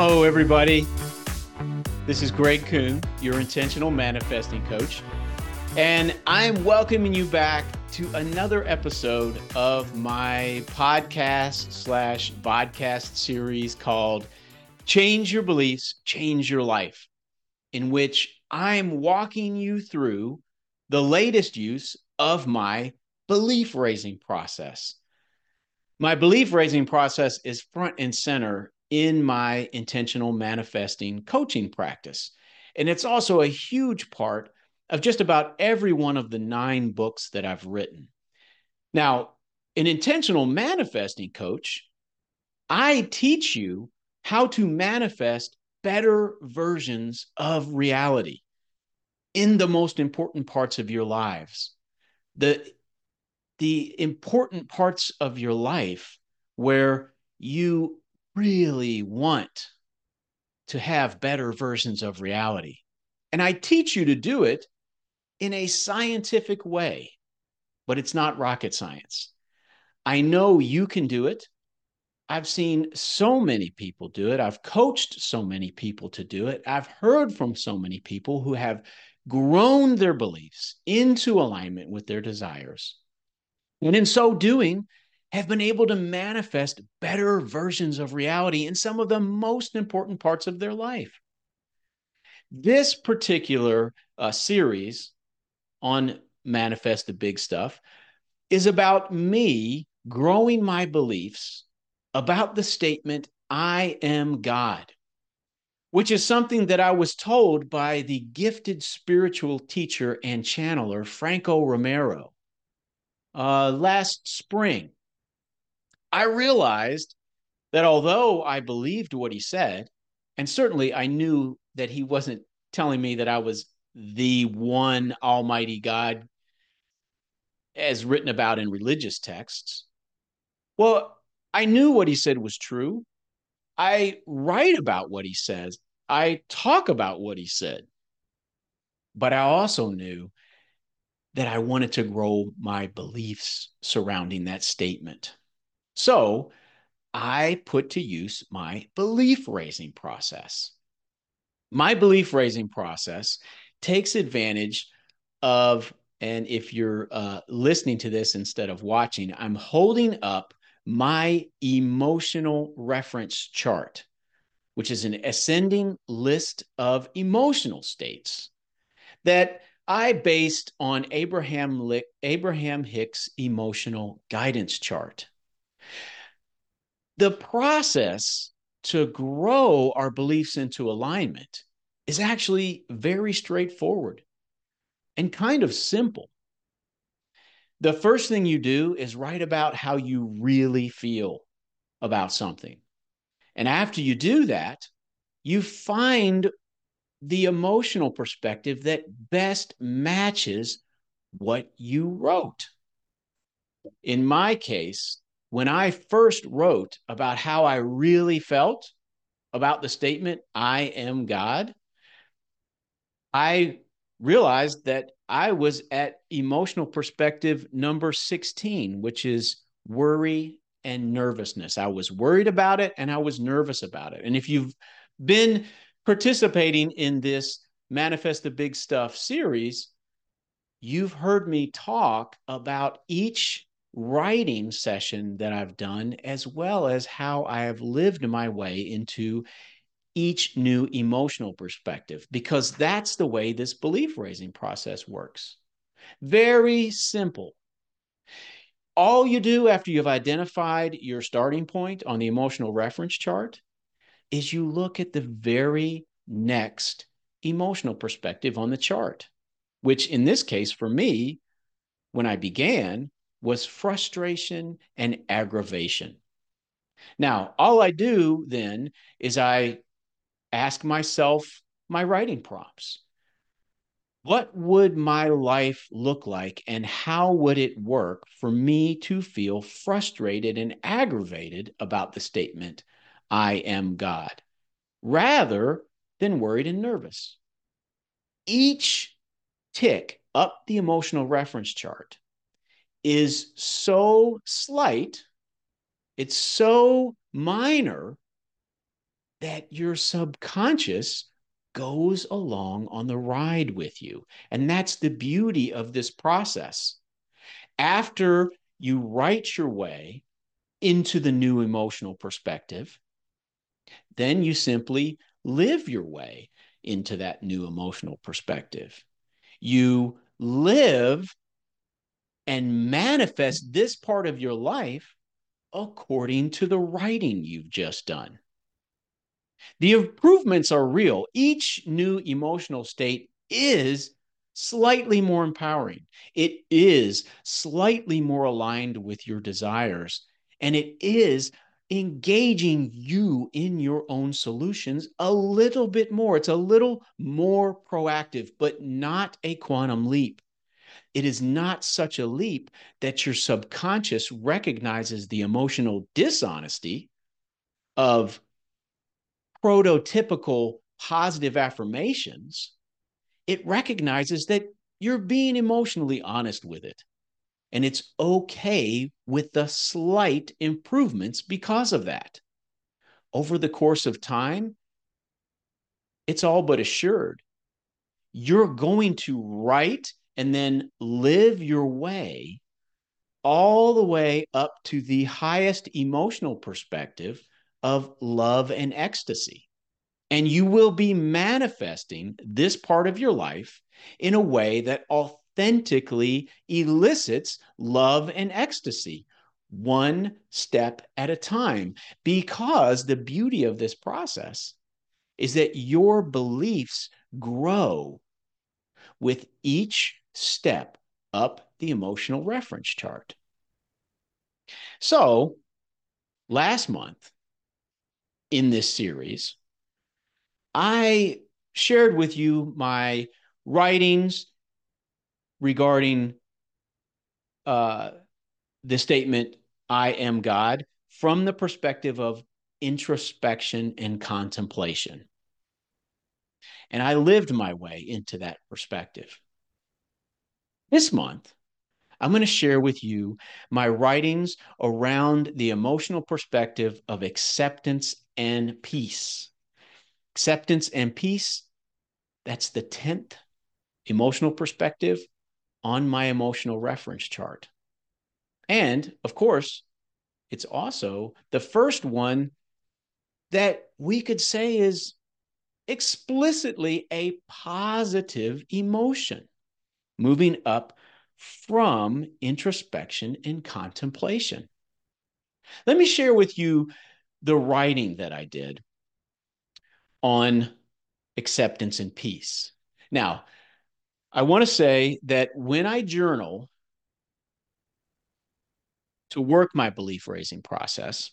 Hello, everybody. This is Greg Kuhn, your intentional manifesting coach. And I'm welcoming you back to another episode of my podcast slash podcast series called Change Your Beliefs, Change Your Life, in which I'm walking you through the latest use of my belief raising process. My belief raising process is front and center in my intentional manifesting coaching practice. And it's also a huge part of just about every one of the nine books that I've written. Now, an intentional manifesting coach, I teach you how to manifest better versions of reality in the most important parts of your lives. The, the important parts of your life where you really want to have better versions of reality. And I teach you to do it in a scientific way, but it's not rocket science. I know you can do it. I've seen so many people do it. I've coached so many people to do it. I've heard from so many people who have grown their beliefs into alignment with their desires. And in so doing, have been able to manifest better versions of reality in some of the most important parts of their life. This particular uh, series on Manifest the Big Stuff is about me growing my beliefs about the statement, I am God, which is something that I was told by the gifted spiritual teacher and channeler, Franco Romero, uh, last spring. I realized that although I believed what he said, and certainly I knew that he wasn't telling me that I was the one Almighty God as written about in religious texts. Well, I knew what he said was true. I write about what he says, I talk about what he said. But I also knew that I wanted to grow my beliefs surrounding that statement. So I put to use my belief raising process. My belief raising process takes advantage of, and if you're uh, listening to this instead of watching, I'm holding up my emotional reference chart, which is an ascending list of emotional states that I based on Abraham, Abraham Hicks' emotional guidance chart. The process to grow our beliefs into alignment is actually very straightforward and kind of simple. The first thing you do is write about how you really feel about something. And after you do that, you find the emotional perspective that best matches what you wrote. In my case, when I first wrote about how I really felt about the statement, I am God, I realized that I was at emotional perspective number 16, which is worry and nervousness. I was worried about it and I was nervous about it. And if you've been participating in this Manifest the Big Stuff series, you've heard me talk about each writing session that I've done, as well as how I have lived my way into each new emotional perspective, because that's the way this belief raising process works. Very simple. All you do after you've identified your starting point on the emotional reference chart is you look at the very next emotional perspective on the chart, which in this case for me, when I began, was frustration and aggravation. Now, all I do then is I ask myself my writing prompts. What would my life look like, and how would it work for me to feel frustrated and aggravated about the statement, I am God, rather than worried and nervous? Each tick up the emotional reference chart is so slight, it's so minor that your subconscious goes along on the ride with you. And that's the beauty of this process. After you write your way into the new emotional perspective, then you simply live your way into that new emotional perspective. You live and manifest this part of your life according to the writing you've just done. The improvements are real. Each new emotional state is slightly more empowering. It is slightly more aligned with your desires. And it is engaging you in your own solutions a little bit more. It's a little more proactive, but not a quantum leap. It is not such a leap that your subconscious recognizes the emotional dishonesty of prototypical positive affirmations, it recognizes that you're being emotionally honest with it. And it's okay with the slight improvements because of that. Over the course of time, it's all but assured. You're going to write and then live your way all the way up to the highest emotional perspective of love and ecstasy. And you will be manifesting this part of your life in a way that authentically elicits love and ecstasy, one step at a time. Because the beauty of this process is that your beliefs grow with each step up the emotional reference chart. So, last month, in this series, I shared with you my writings regarding uh, the statement, I am God, from the perspective of introspection and contemplation. And I lived my way into that perspective. This month, I'm going to share with you my writings around the emotional perspective of acceptance and peace. Acceptance and peace, that's the 10th emotional perspective on my emotional reference chart. And of course, it's also the first one that we could say is explicitly a positive emotion, moving up from introspection and contemplation. Let me share with you the writing that I did on acceptance and peace. Now, I want to say that when I journal to work my belief raising process,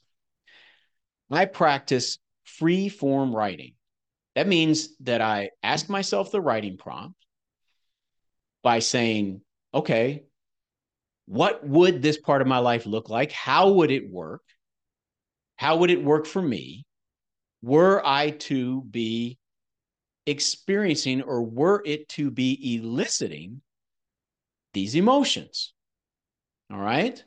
I practice free form writing. That means that I ask myself the writing prompt by saying, okay, what would this part of my life look like? How would it work? How would it work for me? Were I to be experiencing or were it to be eliciting these emotions? All right.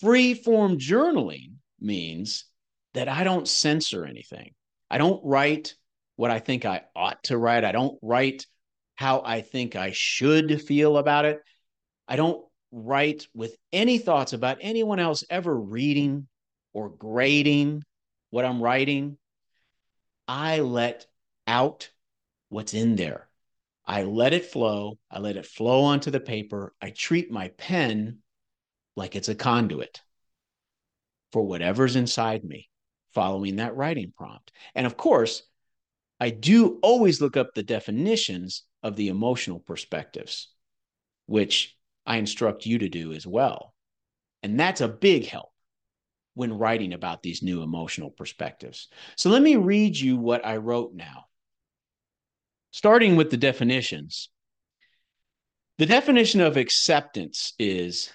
Free form journaling means that I don't censor anything. I don't write what I think I ought to write. I don't write how I think I should feel about it. I don't write with any thoughts about anyone else ever reading or grading what I'm writing. I let out what's in there. I let it flow. I let it flow onto the paper. I treat my pen like it's a conduit for whatever's inside me following that writing prompt. And of course, I do always look up the definitions of the emotional perspectives, which I instruct you to do as well. And that's a big help when writing about these new emotional perspectives. So let me read you what I wrote now. Starting with the definitions. The definition of acceptance is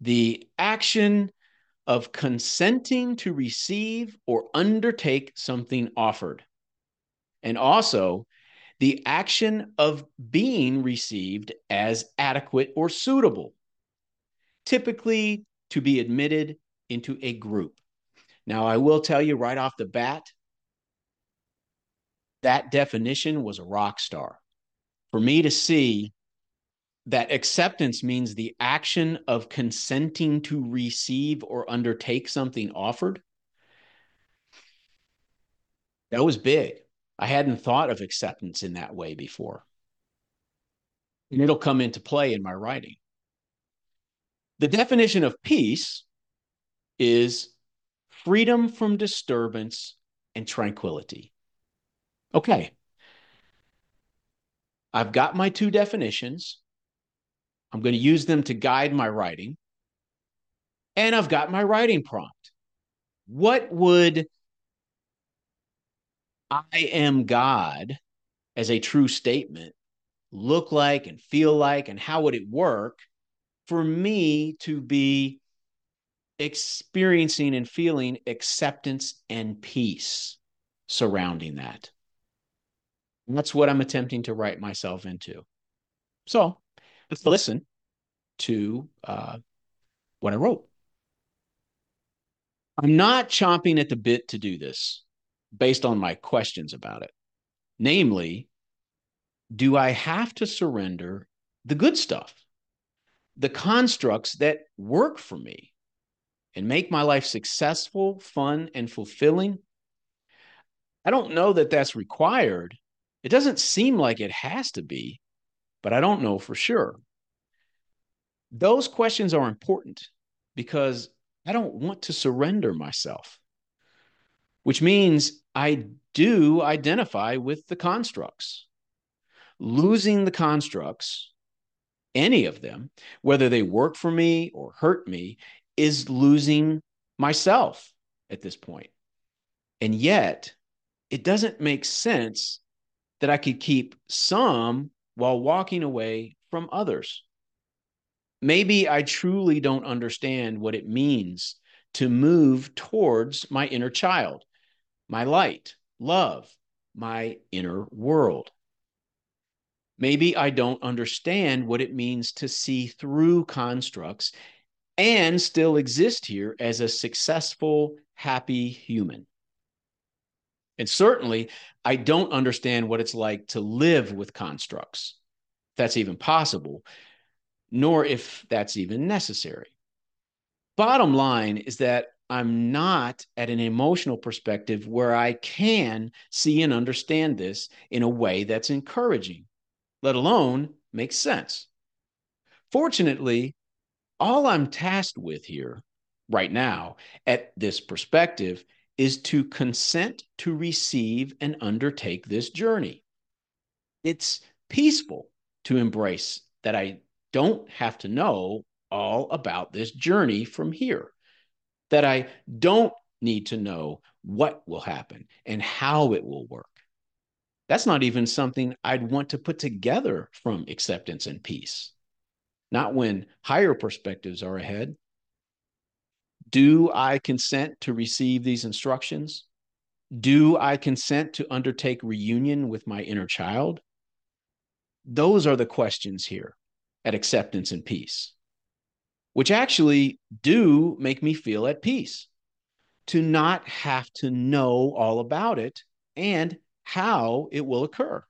the action of consenting to receive or undertake something offered. And also the action of being received as adequate or suitable, typically to be admitted into a group. Now, I will tell you right off the bat that definition was a rock star. For me to see that acceptance means the action of consenting to receive or undertake something offered, that was big. I hadn't thought of acceptance in that way before. And it'll come into play in my writing. The definition of peace is freedom from disturbance and tranquility. Okay. I've got my two definitions. I'm going to use them to guide my writing. And I've got my writing prompt. What would I am God as a true statement look like and feel like? And how would it work for me to be experiencing and feeling acceptance and peace surrounding that? And that's what I'm attempting to write myself into. So let's listen to uh, what I wrote. I'm not chomping at the bit to do this based on my questions about it. Namely, do I have to surrender the good stuff, the constructs that work for me and make my life successful, fun, and fulfilling? I don't know that that's required. It doesn't seem like it has to be, but I don't know for sure. Those questions are important because I don't want to surrender myself which means I do identify with the constructs. Losing the constructs, any of them, whether they work for me or hurt me, is losing myself at this point. And yet, it doesn't make sense that I could keep some while walking away from others. Maybe I truly don't understand what it means to move towards my inner child my light, love, my inner world. Maybe I don't understand what it means to see through constructs and still exist here as a successful, happy human. And certainly, I don't understand what it's like to live with constructs, if that's even possible, nor if that's even necessary. Bottom line is that I'm not at an emotional perspective where I can see and understand this in a way that's encouraging, let alone makes sense. Fortunately, all I'm tasked with here right now at this perspective is to consent to receive and undertake this journey. It's peaceful to embrace that I don't have to know all about this journey from here that I don't need to know what will happen and how it will work. That's not even something I'd want to put together from acceptance and peace, not when higher perspectives are ahead. Do I consent to receive these instructions? Do I consent to undertake reunion with my inner child? Those are the questions here at acceptance and peace which actually do make me feel at peace to not have to know all about it and how it will occur.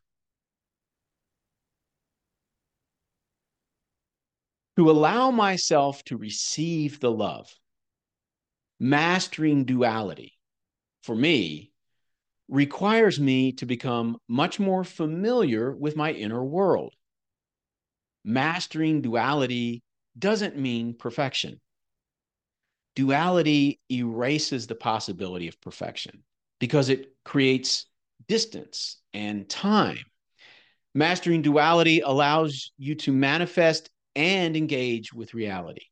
To allow myself to receive the love, mastering duality for me requires me to become much more familiar with my inner world. Mastering duality doesn't mean perfection. Duality erases the possibility of perfection because it creates distance and time. Mastering duality allows you to manifest and engage with reality.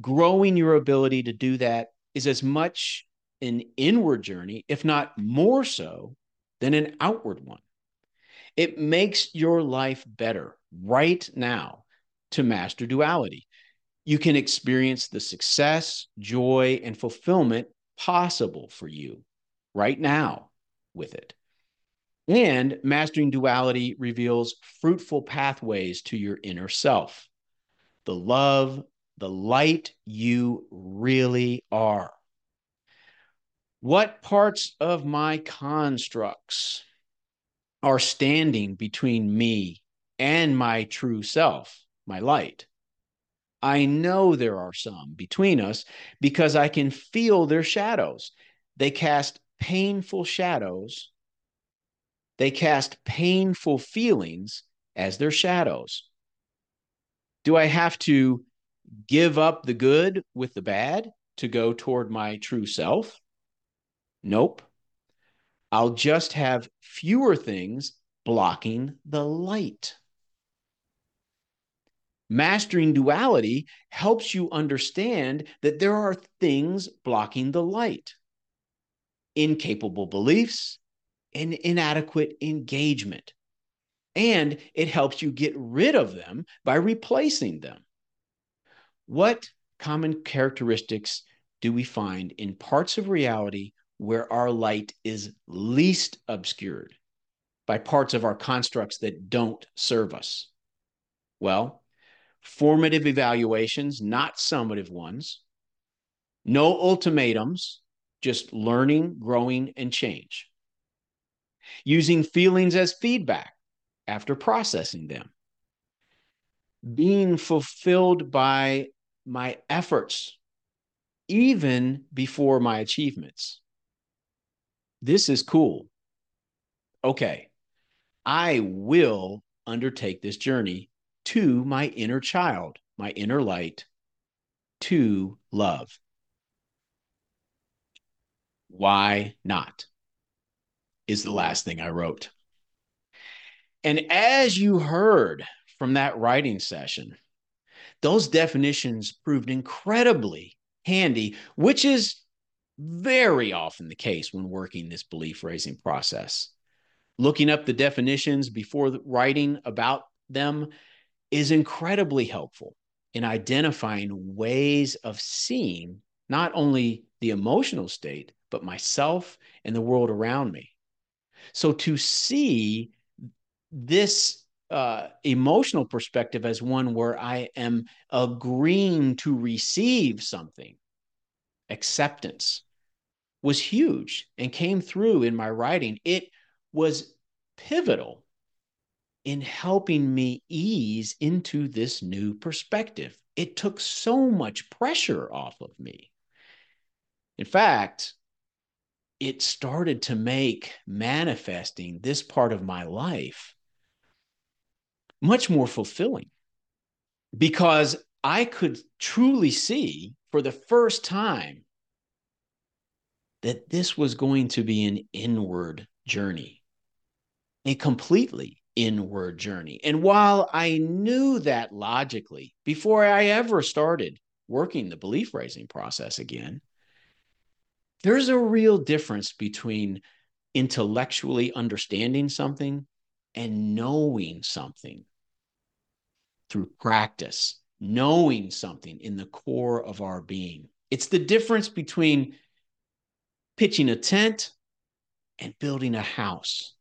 Growing your ability to do that is as much an inward journey, if not more so, than an outward one. It makes your life better right now to master duality you can experience the success, joy, and fulfillment possible for you right now with it. And mastering duality reveals fruitful pathways to your inner self, the love, the light you really are. What parts of my constructs are standing between me and my true self, my light. I know there are some between us because I can feel their shadows. They cast painful shadows. They cast painful feelings as their shadows. Do I have to give up the good with the bad to go toward my true self? Nope. I'll just have fewer things blocking the light. Mastering duality helps you understand that there are things blocking the light incapable beliefs and inadequate engagement. And it helps you get rid of them by replacing them. What common characteristics do we find in parts of reality where our light is least obscured by parts of our constructs that don't serve us? Well, formative evaluations, not summative ones, no ultimatums, just learning, growing, and change. Using feelings as feedback after processing them. Being fulfilled by my efforts, even before my achievements. This is cool. Okay, I will undertake this journey to my inner child, my inner light, to love. Why not? Is the last thing I wrote. And as you heard from that writing session, those definitions proved incredibly handy, which is very often the case when working this belief raising process. Looking up the definitions before writing about them is incredibly helpful in identifying ways of seeing not only the emotional state, but myself and the world around me. So to see this uh, emotional perspective as one where I am agreeing to receive something, acceptance was huge and came through in my writing. It was pivotal in helping me ease into this new perspective. It took so much pressure off of me. In fact, it started to make manifesting this part of my life much more fulfilling because I could truly see for the first time that this was going to be an inward journey, a completely inward journey. And while I knew that logically before I ever started working the belief raising process again, there's a real difference between intellectually understanding something and knowing something through practice, knowing something in the core of our being. It's the difference between pitching a tent and building a house.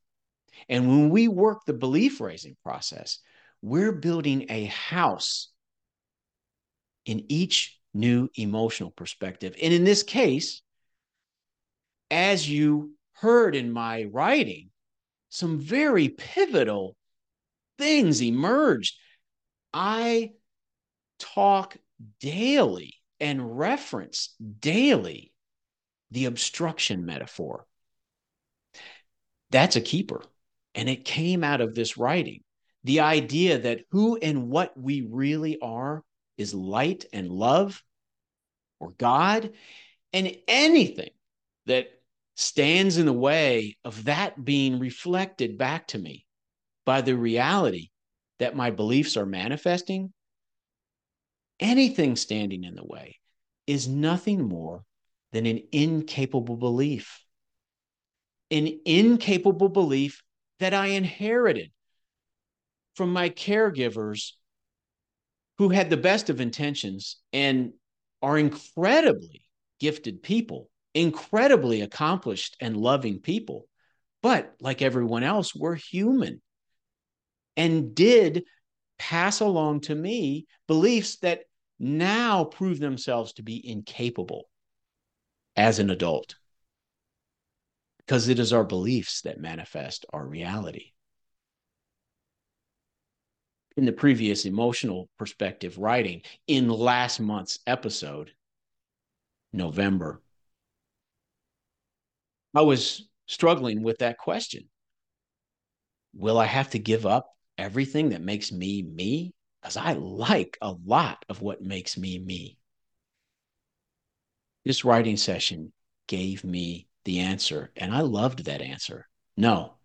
And when we work the belief raising process, we're building a house in each new emotional perspective. And in this case, as you heard in my writing, some very pivotal things emerged. I talk daily and reference daily the obstruction metaphor. That's a keeper. And it came out of this writing. The idea that who and what we really are is light and love or God, and anything that stands in the way of that being reflected back to me by the reality that my beliefs are manifesting, anything standing in the way is nothing more than an incapable belief. An incapable belief that I inherited from my caregivers who had the best of intentions and are incredibly gifted people incredibly accomplished and loving people. But like everyone else, we're human and did pass along to me beliefs that now prove themselves to be incapable as an adult. Because it is our beliefs that manifest our reality. In the previous emotional perspective writing, in last month's episode, November, I was struggling with that question. Will I have to give up everything that makes me me? Because I like a lot of what makes me me. This writing session gave me the answer, and I loved that answer. No,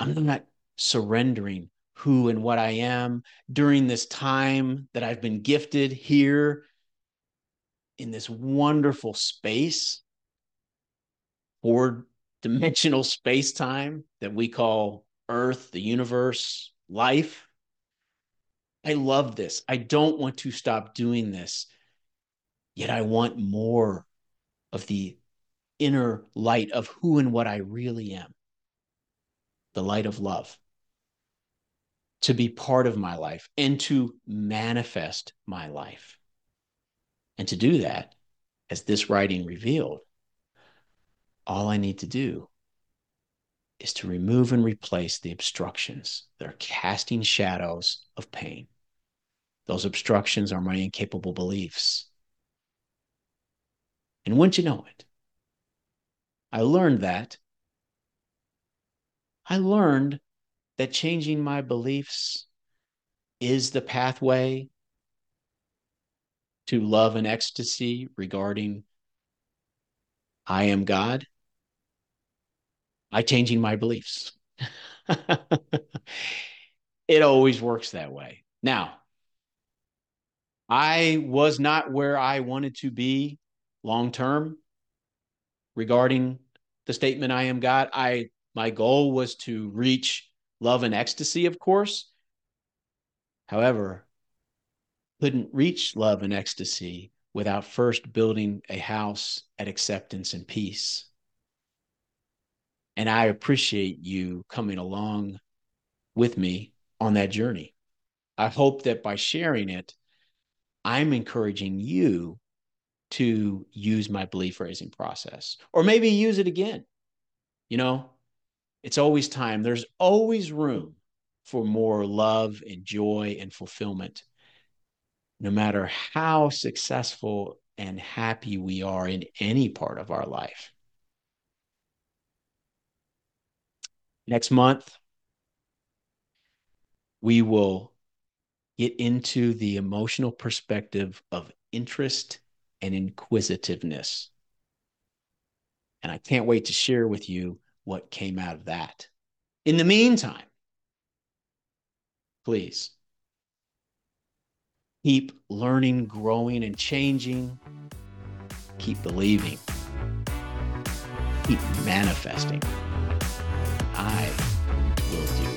I'm not surrendering who and what I am during this time that I've been gifted here in this wonderful space four dimensional space time that we call Earth, the universe, life. I love this. I don't want to stop doing this. Yet I want more of the inner light of who and what I really am the light of love to be part of my life and to manifest my life. And to do that, as this writing revealed, all I need to do is to remove and replace the obstructions that are casting shadows of pain. Those obstructions are my incapable beliefs. And wouldn't you know it? I learned that. I learned that changing my beliefs is the pathway to love and ecstasy regarding I am God by changing my beliefs. it always works that way. Now, I was not where I wanted to be long term regarding the statement I am God. I my goal was to reach love and ecstasy, of course. However, couldn't reach love and ecstasy without first building a house at acceptance and peace. And I appreciate you coming along with me on that journey. I hope that by sharing it, I'm encouraging you to use my belief raising process or maybe use it again. You know, it's always time. There's always room for more love and joy and fulfillment, no matter how successful and happy we are in any part of our life. Next month, we will get into the emotional perspective of interest and inquisitiveness. And I can't wait to share with you what came out of that. In the meantime, please keep learning, growing, and changing. Keep believing. Keep manifesting. I will do.